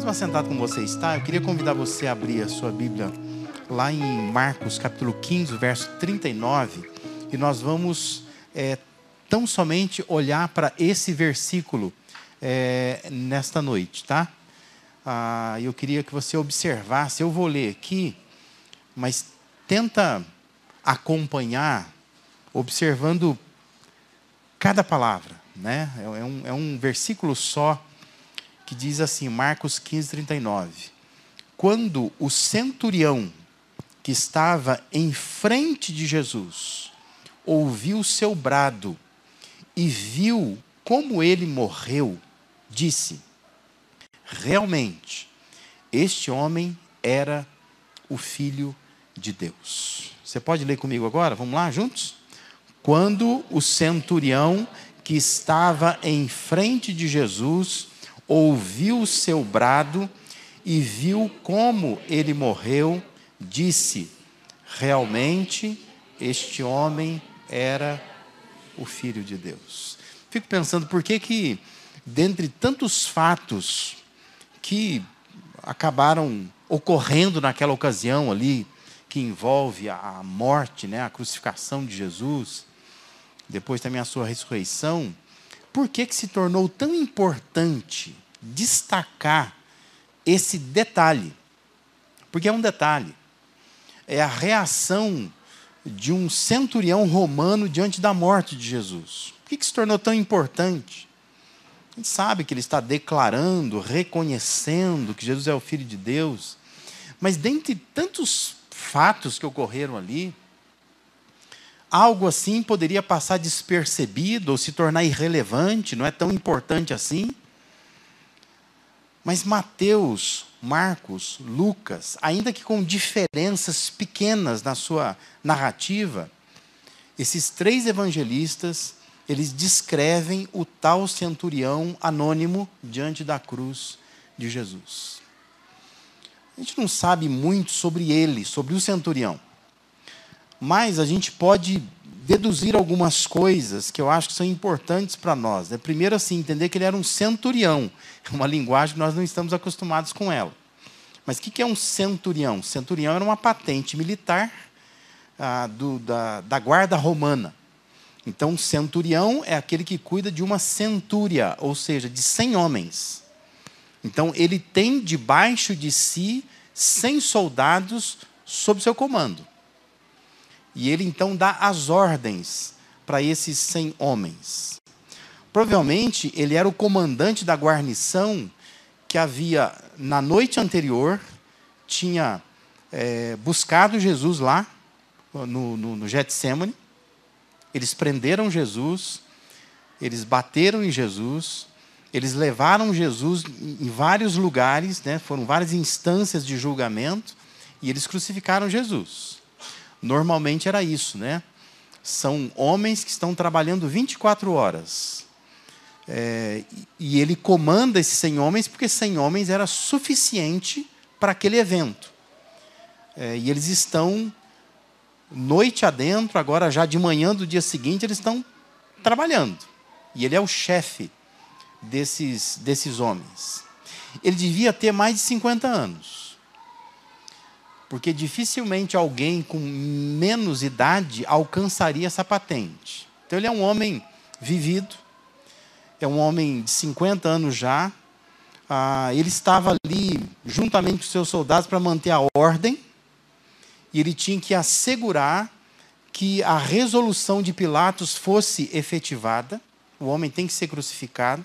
Mesmo assentado como você está, eu queria convidar você a abrir a sua Bíblia lá em Marcos capítulo 15, verso 39, e nós vamos é, tão somente olhar para esse versículo é, nesta noite, tá? Ah, eu queria que você observasse, eu vou ler aqui, mas tenta acompanhar, observando cada palavra, né? É, é um, é um versículo só que diz assim, Marcos 15, 39. Quando o centurião que estava em frente de Jesus ouviu seu brado e viu como ele morreu, disse: Realmente, este homem era o filho de Deus. Você pode ler comigo agora? Vamos lá juntos? Quando o centurião que estava em frente de Jesus ouviu o seu brado e viu como ele morreu, disse: Realmente este homem era o filho de Deus. Fico pensando por que que dentre tantos fatos que acabaram ocorrendo naquela ocasião ali, que envolve a morte, né, a crucificação de Jesus, depois também a sua ressurreição, por que, que se tornou tão importante destacar esse detalhe? Porque é um detalhe. É a reação de um centurião romano diante da morte de Jesus. Por que, que se tornou tão importante? A gente sabe que ele está declarando, reconhecendo que Jesus é o Filho de Deus, mas dentre tantos fatos que ocorreram ali, algo assim poderia passar despercebido ou se tornar irrelevante, não é tão importante assim. Mas Mateus, Marcos, Lucas, ainda que com diferenças pequenas na sua narrativa, esses três evangelistas, eles descrevem o tal centurião anônimo diante da cruz de Jesus. A gente não sabe muito sobre ele, sobre o centurião. Mas a gente pode deduzir algumas coisas que eu acho que são importantes para nós. Né? Primeiro, assim, entender que ele era um centurião, uma linguagem que nós não estamos acostumados com ela. Mas o que é um centurião? Centurião era uma patente militar ah, do, da, da guarda romana. Então, centurião é aquele que cuida de uma centúria, ou seja, de 100 homens. Então, ele tem debaixo de si 100 soldados sob seu comando. E ele então dá as ordens para esses 100 homens. Provavelmente ele era o comandante da guarnição que havia, na noite anterior, tinha é, buscado Jesus lá, no, no, no Getsemane. Eles prenderam Jesus, eles bateram em Jesus, eles levaram Jesus em vários lugares, né, foram várias instâncias de julgamento, e eles crucificaram Jesus. Normalmente era isso, né? São homens que estão trabalhando 24 horas. É, e ele comanda esses 100 homens porque 100 homens era suficiente para aquele evento. É, e eles estão noite adentro, agora já de manhã do dia seguinte, eles estão trabalhando. E ele é o chefe desses, desses homens. Ele devia ter mais de 50 anos porque dificilmente alguém com menos idade alcançaria essa patente. Então ele é um homem vivido, é um homem de 50 anos já. Ah, ele estava ali juntamente com seus soldados para manter a ordem, e ele tinha que assegurar que a resolução de Pilatos fosse efetivada. O homem tem que ser crucificado.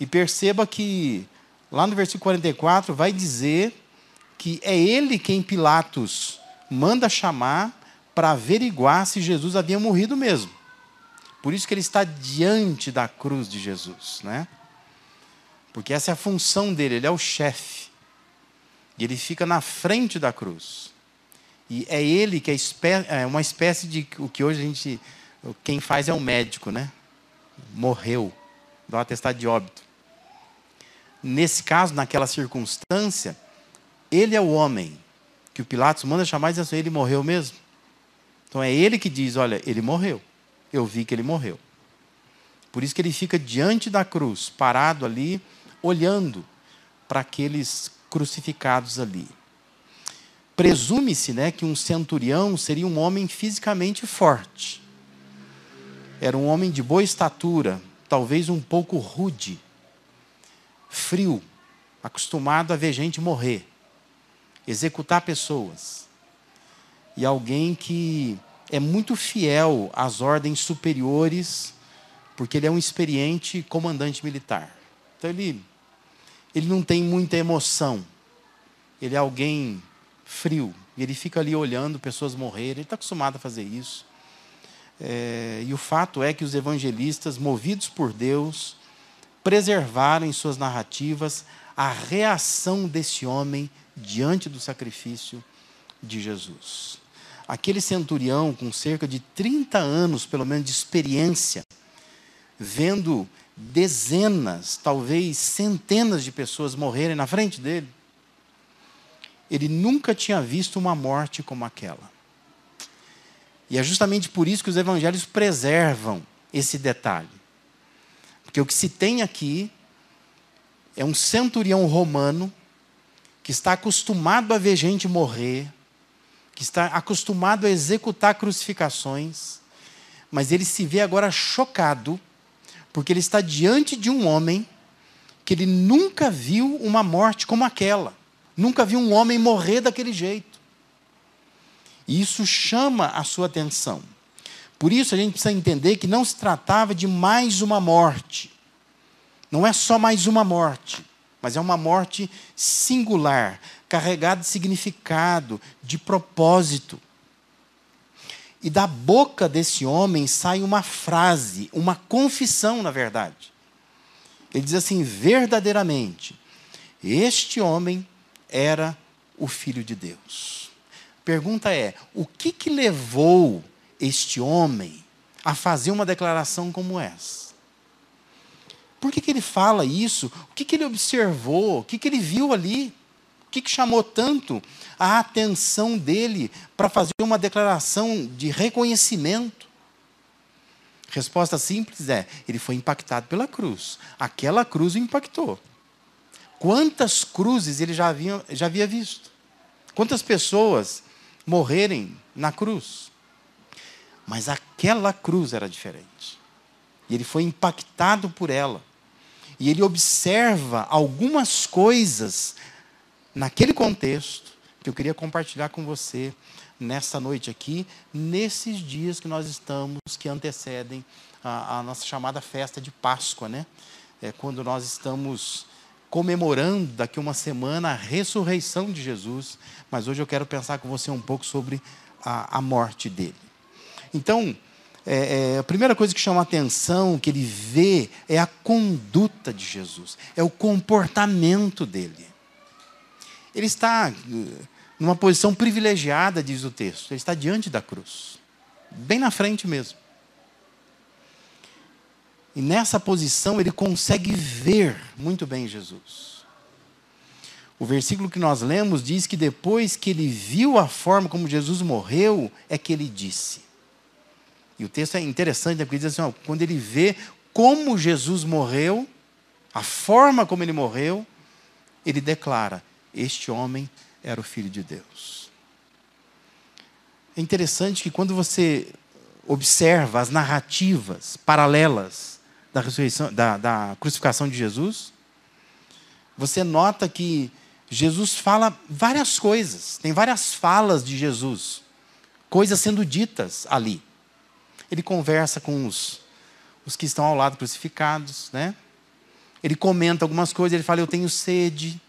E perceba que lá no versículo 44 vai dizer que é ele quem Pilatos manda chamar para averiguar se Jesus havia morrido mesmo. Por isso que ele está diante da cruz de Jesus, né? Porque essa é a função dele, ele é o chefe. E ele fica na frente da cruz. E é ele que é, é uma espécie de o que hoje a gente quem faz é um médico, né? Morreu, dá um atestado de óbito. Nesse caso, naquela circunstância, ele é o homem que o Pilatos manda chamar e diz assim: ele morreu mesmo? Então é ele que diz: olha, ele morreu. Eu vi que ele morreu. Por isso que ele fica diante da cruz, parado ali, olhando para aqueles crucificados ali. Presume-se né, que um centurião seria um homem fisicamente forte. Era um homem de boa estatura, talvez um pouco rude, frio, acostumado a ver gente morrer, executar pessoas. E alguém que é muito fiel às ordens superiores, porque ele é um experiente comandante militar. Então ele, ele não tem muita emoção. Ele é alguém frio. E ele fica ali olhando pessoas morrerem. Ele está acostumado a fazer isso. É, e o fato é que os evangelistas, movidos por Deus, preservaram em suas narrativas a reação desse homem diante do sacrifício de Jesus. Aquele centurião, com cerca de 30 anos, pelo menos, de experiência, vendo dezenas, talvez centenas de pessoas morrerem na frente dele, ele nunca tinha visto uma morte como aquela. E é justamente por isso que os evangelhos preservam esse detalhe. Porque o que se tem aqui é um centurião romano que está acostumado a ver gente morrer, que está acostumado a executar crucificações, mas ele se vê agora chocado, porque ele está diante de um homem que ele nunca viu uma morte como aquela. Nunca vi um homem morrer daquele jeito. E isso chama a sua atenção. Por isso a gente precisa entender que não se tratava de mais uma morte. Não é só mais uma morte, mas é uma morte singular, carregada de significado, de propósito. E da boca desse homem sai uma frase, uma confissão, na verdade. Ele diz assim: verdadeiramente, este homem era o Filho de Deus. Pergunta é: o que, que levou este homem a fazer uma declaração como essa? Por que, que ele fala isso? O que, que ele observou? O que, que ele viu ali? O que, que chamou tanto a atenção dele para fazer uma declaração de reconhecimento? Resposta simples é: ele foi impactado pela cruz. Aquela cruz o impactou. Quantas cruzes ele já havia, já havia visto? Quantas pessoas morrerem na cruz? Mas aquela cruz era diferente. E ele foi impactado por ela. E ele observa algumas coisas naquele contexto que eu queria compartilhar com você nessa noite aqui, nesses dias que nós estamos, que antecedem a, a nossa chamada festa de Páscoa, né? É quando nós estamos comemorando daqui uma semana a ressurreição de Jesus, mas hoje eu quero pensar com você um pouco sobre a, a morte dele. Então, é, é, a primeira coisa que chama a atenção, que ele vê, é a conduta de Jesus, é o comportamento dele. Ele está eh, numa posição privilegiada, diz o texto, ele está diante da cruz, bem na frente mesmo. E nessa posição ele consegue ver muito bem Jesus. O versículo que nós lemos diz que depois que ele viu a forma como Jesus morreu, é que ele disse. O texto é interessante, né, porque diz assim: ó, quando ele vê como Jesus morreu, a forma como ele morreu, ele declara: Este homem era o Filho de Deus. É interessante que quando você observa as narrativas paralelas da ressurreição, da, da crucificação de Jesus, você nota que Jesus fala várias coisas, tem várias falas de Jesus, coisas sendo ditas ali. Ele conversa com os, os que estão ao lado crucificados, né? Ele comenta algumas coisas, ele fala: Eu tenho sede.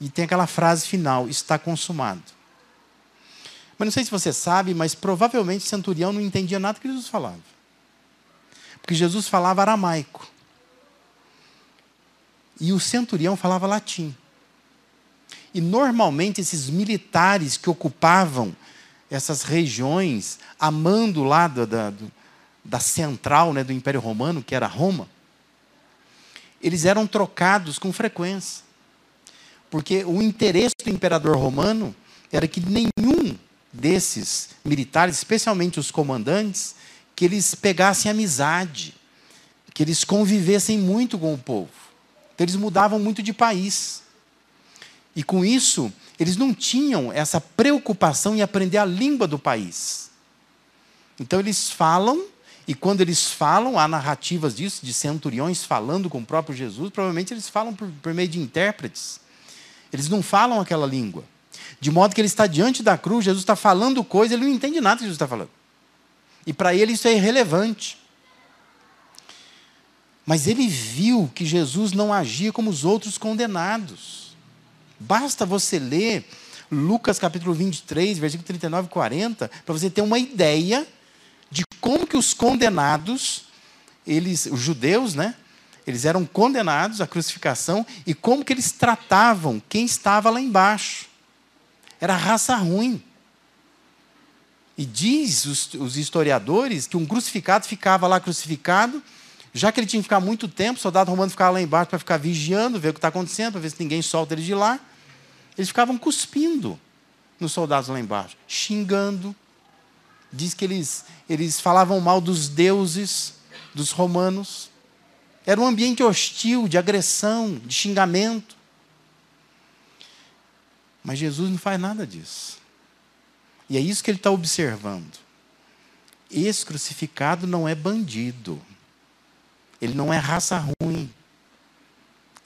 E tem aquela frase final: Está consumado. Mas não sei se você sabe, mas provavelmente o centurião não entendia nada que Jesus falava. Porque Jesus falava aramaico. E o centurião falava latim. E normalmente esses militares que ocupavam essas regiões, amando lá da, da, da central né, do Império Romano, que era Roma, eles eram trocados com frequência. Porque o interesse do imperador romano era que nenhum desses militares, especialmente os comandantes, que eles pegassem amizade, que eles convivessem muito com o povo. Então eles mudavam muito de país. E com isso, eles não tinham essa preocupação em aprender a língua do país. Então eles falam, e quando eles falam, há narrativas disso, de centuriões falando com o próprio Jesus, provavelmente eles falam por, por meio de intérpretes. Eles não falam aquela língua. De modo que ele está diante da cruz, Jesus está falando coisa, ele não entende nada que Jesus está falando. E para ele isso é irrelevante. Mas ele viu que Jesus não agia como os outros condenados. Basta você ler Lucas capítulo 23, versículo 39 e 40, para você ter uma ideia de como que os condenados, eles, os judeus, né? Eles eram condenados à crucificação e como que eles tratavam quem estava lá embaixo. Era raça ruim. E diz os, os historiadores que um crucificado ficava lá crucificado, já que ele tinha que ficar muito tempo, o soldado romano ficava lá embaixo para ficar vigiando, ver o que está acontecendo, para ver se ninguém solta ele de lá. Eles ficavam cuspindo nos soldados lá embaixo, xingando. Diz que eles, eles falavam mal dos deuses, dos romanos. Era um ambiente hostil, de agressão, de xingamento. Mas Jesus não faz nada disso. E é isso que ele está observando. Esse crucificado não é bandido. Ele não é raça ruim.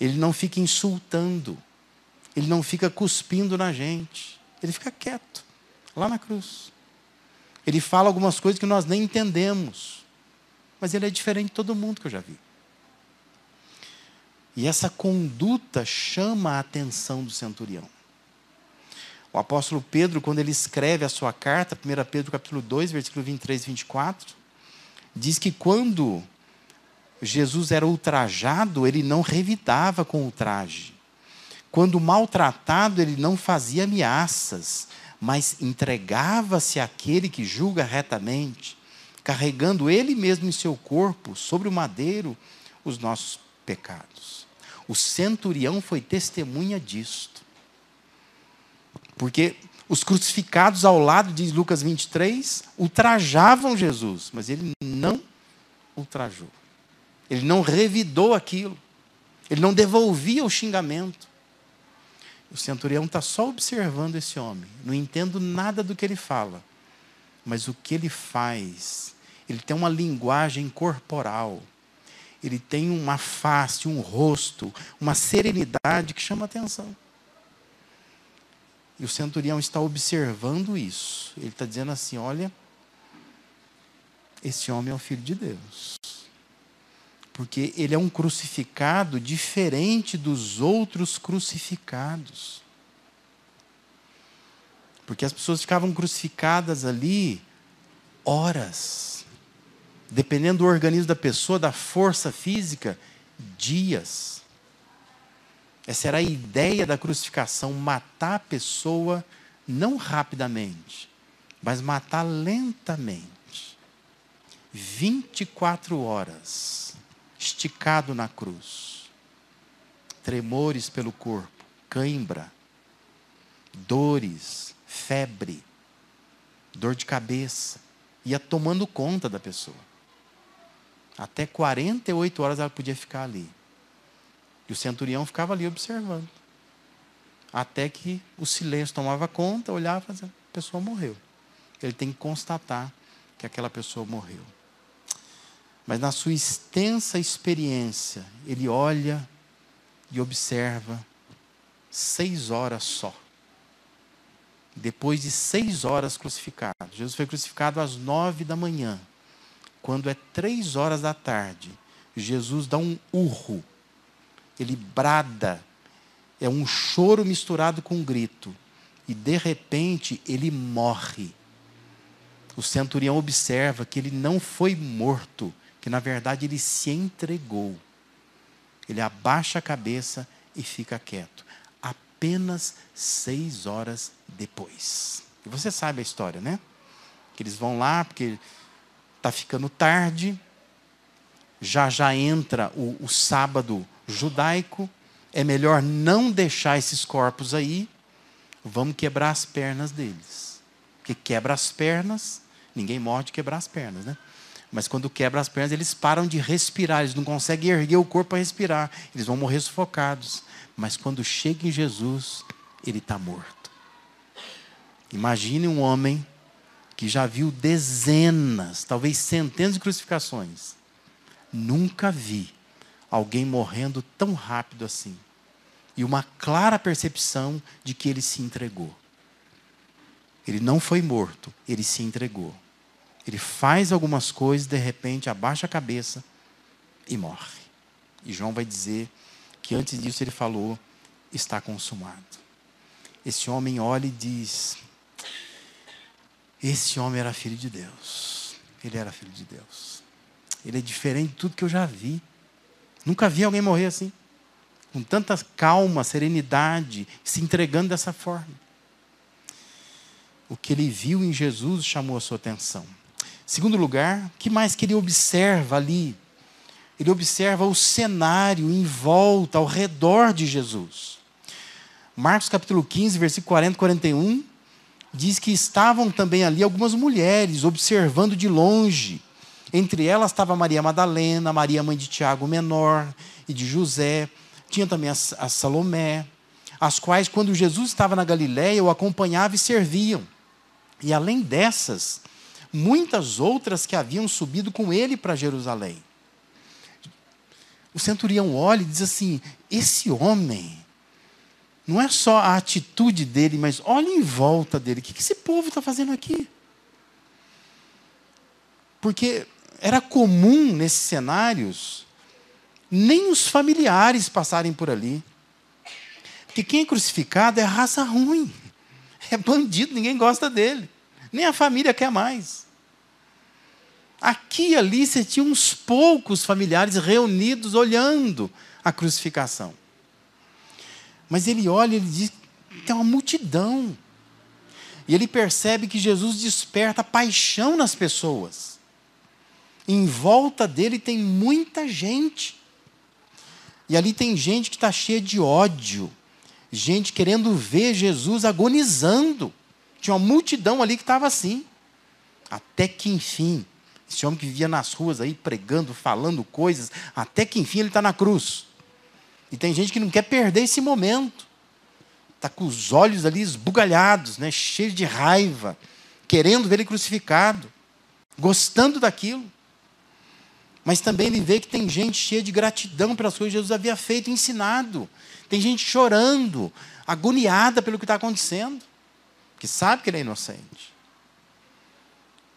Ele não fica insultando. Ele não fica cuspindo na gente. Ele fica quieto, lá na cruz. Ele fala algumas coisas que nós nem entendemos. Mas ele é diferente de todo mundo que eu já vi. E essa conduta chama a atenção do centurião. O apóstolo Pedro, quando ele escreve a sua carta, 1 Pedro capítulo 2, versículo 23 e 24, diz que quando Jesus era ultrajado, ele não revidava com ultraje. Quando maltratado, ele não fazia ameaças, mas entregava-se àquele que julga retamente, carregando ele mesmo em seu corpo, sobre o madeiro, os nossos pecados. O centurião foi testemunha disto. Porque os crucificados ao lado, diz Lucas 23, ultrajavam Jesus, mas ele não ultrajou. Ele não revidou aquilo. Ele não devolvia o xingamento. O centurião está só observando esse homem. Não entendo nada do que ele fala. Mas o que ele faz, ele tem uma linguagem corporal. Ele tem uma face, um rosto, uma serenidade que chama atenção. E o centurião está observando isso. Ele está dizendo assim: olha, esse homem é o filho de Deus porque ele é um crucificado diferente dos outros crucificados. Porque as pessoas ficavam crucificadas ali horas, dependendo do organismo da pessoa, da força física, dias. Essa era a ideia da crucificação: matar a pessoa não rapidamente, mas matar lentamente. 24 horas esticado na cruz. Tremores pelo corpo, cãibra, dores, febre, dor de cabeça. Ia tomando conta da pessoa. Até 48 horas ela podia ficar ali. E o centurião ficava ali observando. Até que o silêncio tomava conta, olhava e a pessoa morreu. Ele tem que constatar que aquela pessoa morreu. Mas na sua extensa experiência, ele olha e observa seis horas só. Depois de seis horas crucificado. Jesus foi crucificado às nove da manhã. Quando é três horas da tarde, Jesus dá um urro. Ele brada. É um choro misturado com um grito. E de repente ele morre. O centurião observa que ele não foi morto, que na verdade ele se entregou. Ele abaixa a cabeça e fica quieto. Apenas seis horas depois. E você sabe a história, né? Que eles vão lá porque está ficando tarde, já já entra o, o sábado judaico, é melhor não deixar esses corpos aí, vamos quebrar as pernas deles. Porque quebra as pernas, ninguém morre de quebrar as pernas, né? Mas quando quebra as pernas, eles param de respirar, eles não conseguem erguer o corpo para respirar, eles vão morrer sufocados. Mas quando chega em Jesus, ele está morto. Imagine um homem que já viu dezenas, talvez centenas de crucificações. Nunca vi alguém morrendo tão rápido assim. E uma clara percepção de que ele se entregou. Ele não foi morto, ele se entregou. Ele faz algumas coisas, de repente abaixa a cabeça e morre. E João vai dizer que antes disso ele falou: está consumado. Esse homem olha e diz: Esse homem era filho de Deus. Ele era filho de Deus. Ele é diferente de tudo que eu já vi. Nunca vi alguém morrer assim. Com tanta calma, serenidade, se entregando dessa forma. O que ele viu em Jesus chamou a sua atenção. Segundo lugar, que mais que ele observa ali? Ele observa o cenário em volta, ao redor de Jesus. Marcos capítulo 15, versículo 40 e 41, diz que estavam também ali algumas mulheres observando de longe. Entre elas estava Maria Madalena, Maria mãe de Tiago menor e de José. Tinha também a, a Salomé, as quais, quando Jesus estava na Galiléia, o acompanhavam e serviam. E além dessas, muitas outras que haviam subido com ele para Jerusalém. O centurião olha e diz assim: esse homem, não é só a atitude dele, mas olha em volta dele, o que esse povo está fazendo aqui? Porque era comum nesses cenários nem os familiares passarem por ali. Porque quem é crucificado é raça ruim, é bandido, ninguém gosta dele, nem a família quer mais. Aqui e ali você tinha uns poucos familiares reunidos olhando a crucificação. Mas ele olha e ele diz: tem uma multidão. E ele percebe que Jesus desperta paixão nas pessoas. Em volta dele tem muita gente. E ali tem gente que está cheia de ódio, gente querendo ver Jesus agonizando. Tinha uma multidão ali que estava assim. Até que, enfim, esse homem que vivia nas ruas aí pregando, falando coisas, até que enfim ele está na cruz. E tem gente que não quer perder esse momento. Está com os olhos ali esbugalhados, né, cheios de raiva, querendo ver ele crucificado, gostando daquilo. Mas também ele vê que tem gente cheia de gratidão pelas coisas que Jesus havia feito e ensinado. Tem gente chorando, agoniada pelo que está acontecendo, que sabe que ele é inocente.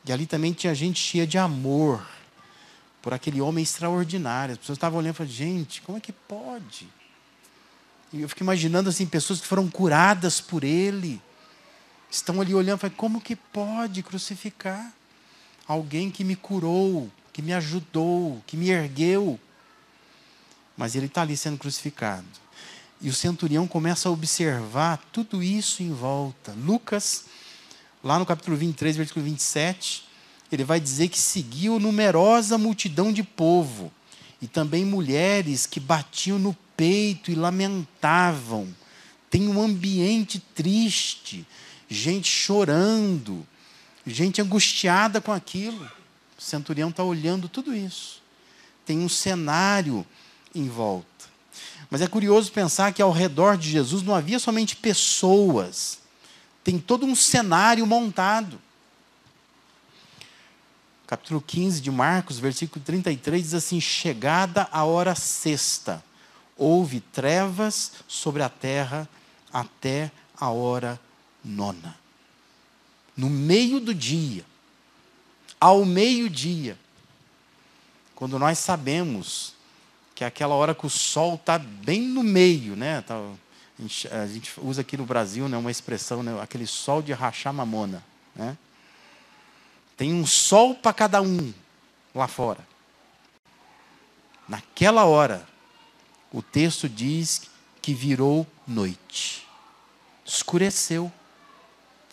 E ali também tinha gente cheia de amor por aquele homem extraordinário. As pessoas estavam olhando e falando, gente, como é que pode? E eu fico imaginando assim, pessoas que foram curadas por ele. Estão ali olhando e falam, como que pode crucificar? Alguém que me curou, que me ajudou, que me ergueu. Mas ele está ali sendo crucificado. E o centurião começa a observar tudo isso em volta. Lucas lá no capítulo 23, versículo 27, ele vai dizer que seguiu numerosa multidão de povo e também mulheres que batiam no peito e lamentavam. Tem um ambiente triste, gente chorando, gente angustiada com aquilo. O centurião está olhando tudo isso. Tem um cenário em volta. Mas é curioso pensar que ao redor de Jesus não havia somente pessoas tem todo um cenário montado. Capítulo 15 de Marcos, versículo 33 diz assim: Chegada a hora sexta, houve trevas sobre a terra até a hora nona. No meio do dia, ao meio-dia, quando nós sabemos que é aquela hora que o sol está bem no meio, né? Tá, a gente, usa aqui no Brasil né, uma expressão, né, aquele sol de rachar mamona. Né? Tem um sol para cada um lá fora. Naquela hora, o texto diz que virou noite. Escureceu.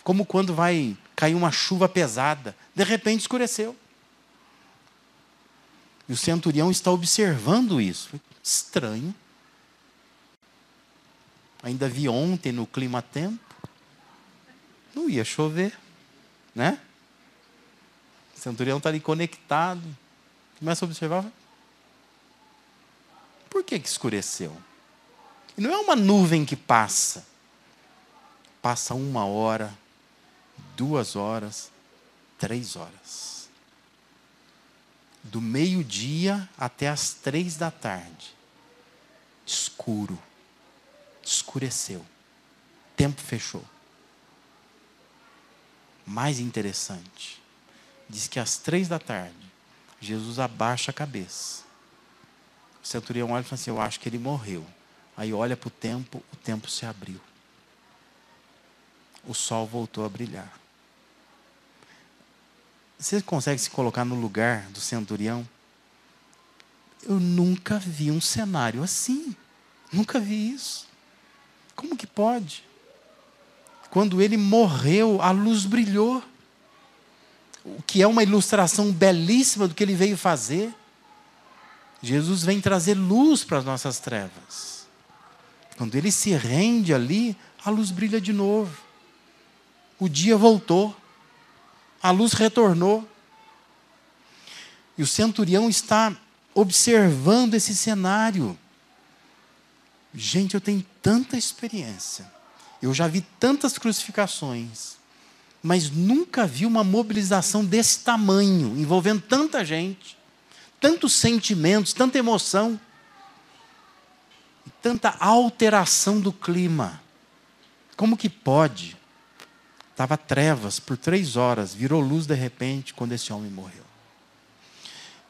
Como quando vai cair uma chuva pesada. De repente escureceu. E o centurião está observando isso. Estranho. Ainda vi ontem no clima tempo. Não ia chover, né? O centurião está ali conectado. Começa a observar. Por que, que escureceu? E não é uma nuvem que passa. Passa uma hora, duas horas, três horas. Do meio-dia até as três da tarde. Escuro. Escureceu. Tempo fechou. Mais interessante. Diz que às três da tarde, Jesus abaixa a cabeça. O centurião olha e fala assim: Eu acho que ele morreu. Aí olha para o tempo, o tempo se abriu. O sol voltou a brilhar. Você consegue se colocar no lugar do centurião? Eu nunca vi um cenário assim. Nunca vi isso. Como que pode? Quando ele morreu, a luz brilhou. O que é uma ilustração belíssima do que ele veio fazer. Jesus vem trazer luz para as nossas trevas. Quando ele se rende ali, a luz brilha de novo. O dia voltou. A luz retornou. E o centurião está observando esse cenário. Gente, eu tenho tanta experiência. Eu já vi tantas crucificações. Mas nunca vi uma mobilização desse tamanho, envolvendo tanta gente, tantos sentimentos, tanta emoção, e tanta alteração do clima. Como que pode? Estava trevas por três horas, virou luz de repente quando esse homem morreu.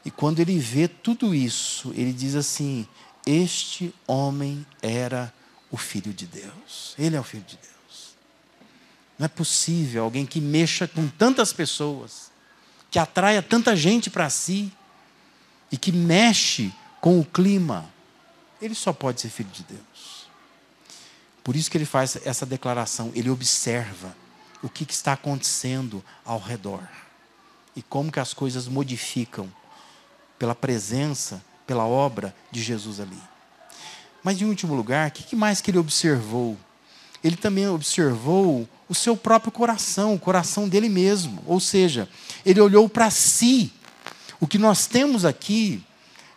E quando ele vê tudo isso, ele diz assim: Este homem era o Filho de Deus. Ele é o Filho de Deus. Não é possível alguém que mexa com tantas pessoas, que atraia tanta gente para si e que mexe com o clima. Ele só pode ser filho de Deus. Por isso que ele faz essa declaração, ele observa o que, que está acontecendo ao redor e como que as coisas modificam pela presença, pela obra de Jesus ali. Mas em último lugar, o que mais que ele observou? Ele também observou o seu próprio coração, o coração dele mesmo. Ou seja, ele olhou para si. O que nós temos aqui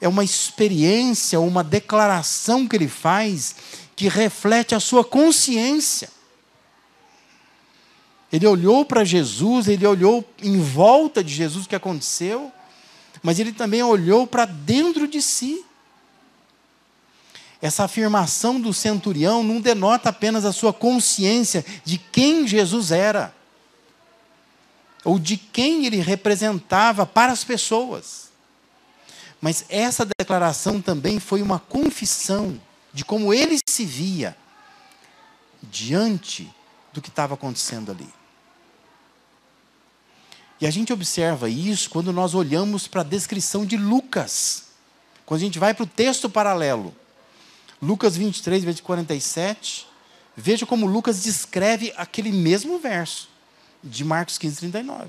é uma experiência, uma declaração que ele faz que reflete a sua consciência. Ele olhou para Jesus, ele olhou em volta de Jesus o que aconteceu, mas ele também olhou para dentro de si. Essa afirmação do centurião não denota apenas a sua consciência de quem Jesus era, ou de quem ele representava para as pessoas. Mas essa declaração também foi uma confissão de como ele se via diante do que estava acontecendo ali. E a gente observa isso quando nós olhamos para a descrição de Lucas. Quando a gente vai para o texto paralelo. Lucas 23, versículo 47. Veja como Lucas descreve aquele mesmo verso de Marcos 15, 39.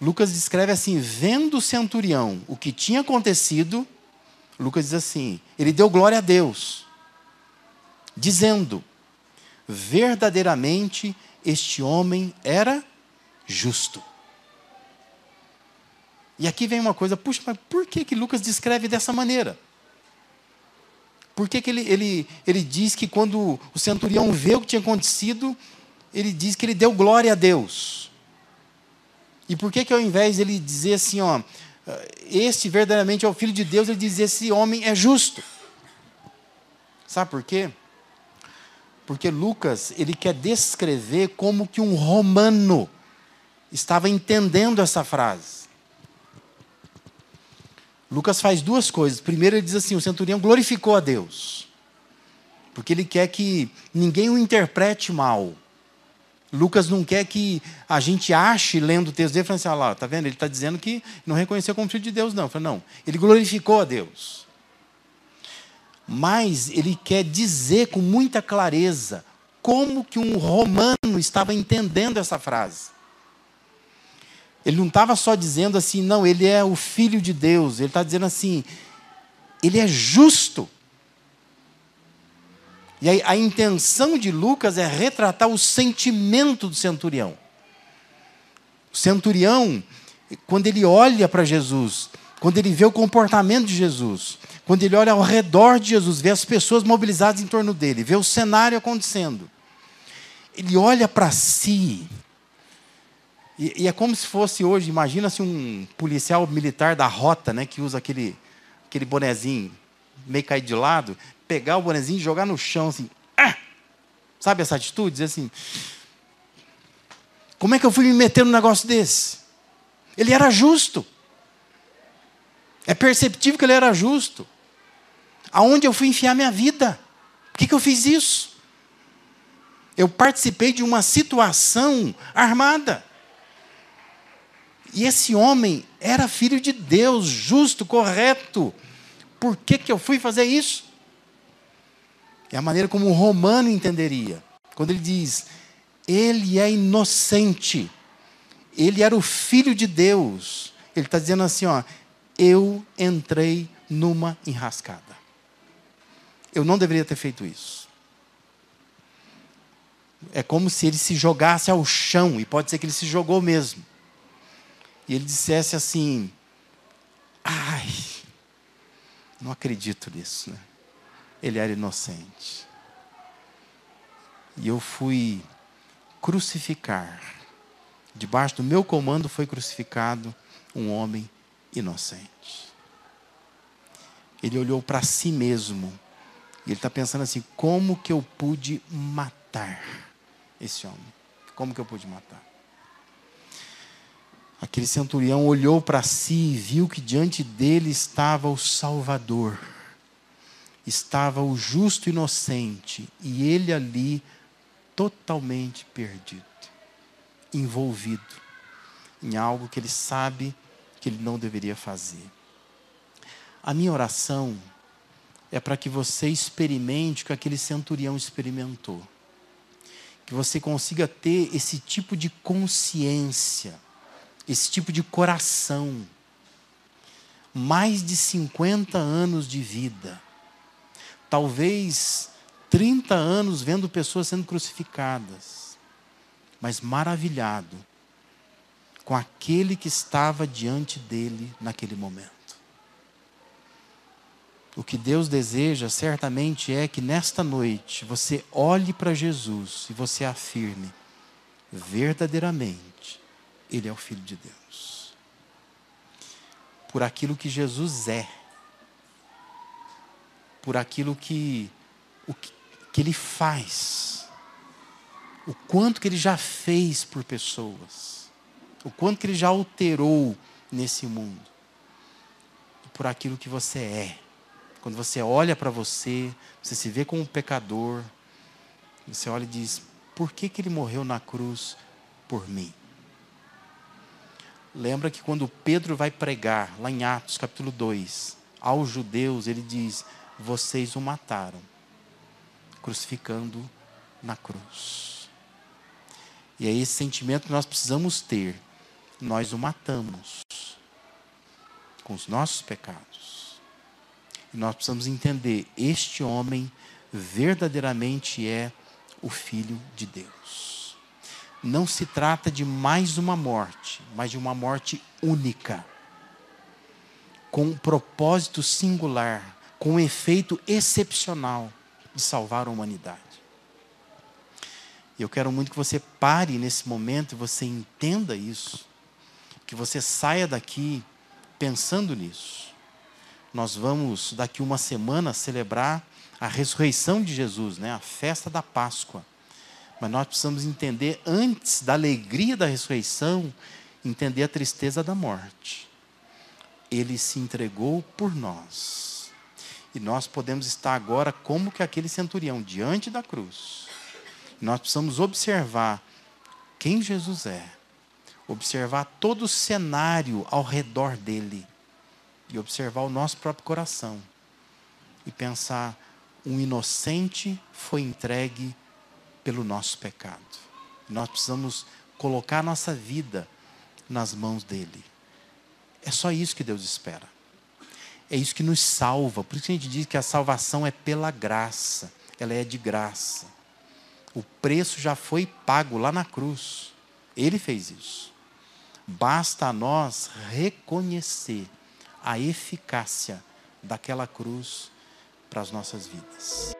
Lucas descreve assim: vendo o centurião o que tinha acontecido, Lucas diz assim: ele deu glória a Deus, dizendo: verdadeiramente este homem era justo. E aqui vem uma coisa, puxa, mas por que, que Lucas descreve dessa maneira? Por que, que ele, ele, ele diz que quando o centurião vê o que tinha acontecido, ele diz que ele deu glória a Deus? E por que, que ao invés de ele dizer assim, ó, este verdadeiramente é o Filho de Deus, ele diz esse homem é justo? Sabe por quê? Porque Lucas, ele quer descrever como que um romano estava entendendo essa frase. Lucas faz duas coisas. Primeiro, ele diz assim: o centurião glorificou a Deus, porque ele quer que ninguém o interprete mal. Lucas não quer que a gente ache, lendo o texto dele, falando assim: olha lá, está vendo? Ele está dizendo que não reconheceu como filho de Deus, não. Fala, não, ele glorificou a Deus. Mas ele quer dizer com muita clareza como que um romano estava entendendo essa frase. Ele não estava só dizendo assim, não, ele é o filho de Deus. Ele está dizendo assim, ele é justo. E a, a intenção de Lucas é retratar o sentimento do centurião. O centurião, quando ele olha para Jesus, quando ele vê o comportamento de Jesus, quando ele olha ao redor de Jesus, vê as pessoas mobilizadas em torno dele, vê o cenário acontecendo, ele olha para si. E, e, é como se fosse hoje, imagina-se um policial militar da rota, né, que usa aquele, aquele bonezinho meio caído de lado, pegar o bonezinho e jogar no chão assim. Ah! Sabe essa atitude? Dizer assim. Como é que eu fui me meter num negócio desse? Ele era justo. É perceptível que ele era justo. Aonde eu fui enfiar minha vida? Por que, que eu fiz isso? Eu participei de uma situação armada. E esse homem era filho de Deus, justo, correto. Por que, que eu fui fazer isso? É a maneira como o romano entenderia. Quando ele diz, ele é inocente, ele era o filho de Deus. Ele está dizendo assim: ó, eu entrei numa enrascada. Eu não deveria ter feito isso. É como se ele se jogasse ao chão, e pode ser que ele se jogou mesmo. E ele dissesse assim: ai, não acredito nisso. Né? Ele era inocente. E eu fui crucificar. Debaixo do meu comando foi crucificado um homem inocente. Ele olhou para si mesmo. E ele está pensando assim: como que eu pude matar esse homem? Como que eu pude matar? Aquele centurião olhou para si e viu que diante dele estava o Salvador, estava o justo inocente, e ele ali totalmente perdido, envolvido em algo que ele sabe que ele não deveria fazer. A minha oração é para que você experimente o que aquele centurião experimentou. Que você consiga ter esse tipo de consciência esse tipo de coração. Mais de 50 anos de vida. Talvez 30 anos vendo pessoas sendo crucificadas. Mas maravilhado com aquele que estava diante dele naquele momento. O que Deus deseja certamente é que nesta noite você olhe para Jesus e você afirme verdadeiramente ele é o Filho de Deus. Por aquilo que Jesus é. Por aquilo que, o que, que Ele faz. O quanto que Ele já fez por pessoas. O quanto que Ele já alterou nesse mundo. Por aquilo que você é. Quando você olha para você, você se vê como um pecador. Você olha e diz: por que, que Ele morreu na cruz por mim? Lembra que quando Pedro vai pregar, lá em Atos capítulo 2, aos judeus, ele diz: Vocês o mataram, crucificando na cruz. E é esse sentimento que nós precisamos ter. Nós o matamos com os nossos pecados. E nós precisamos entender: este homem verdadeiramente é o Filho de Deus não se trata de mais uma morte, mas de uma morte única, com um propósito singular, com um efeito excepcional de salvar a humanidade. Eu quero muito que você pare nesse momento e você entenda isso, que você saia daqui pensando nisso. Nós vamos daqui uma semana celebrar a ressurreição de Jesus, né? A festa da Páscoa. Mas nós precisamos entender, antes da alegria da ressurreição, entender a tristeza da morte. Ele se entregou por nós. E nós podemos estar agora como que aquele centurião, diante da cruz. Nós precisamos observar quem Jesus é. Observar todo o cenário ao redor dele. E observar o nosso próprio coração. E pensar: um inocente foi entregue pelo nosso pecado. Nós precisamos colocar nossa vida nas mãos dele. É só isso que Deus espera. É isso que nos salva. Por isso que a gente diz que a salvação é pela graça. Ela é de graça. O preço já foi pago lá na cruz. Ele fez isso. Basta a nós reconhecer a eficácia daquela cruz para as nossas vidas.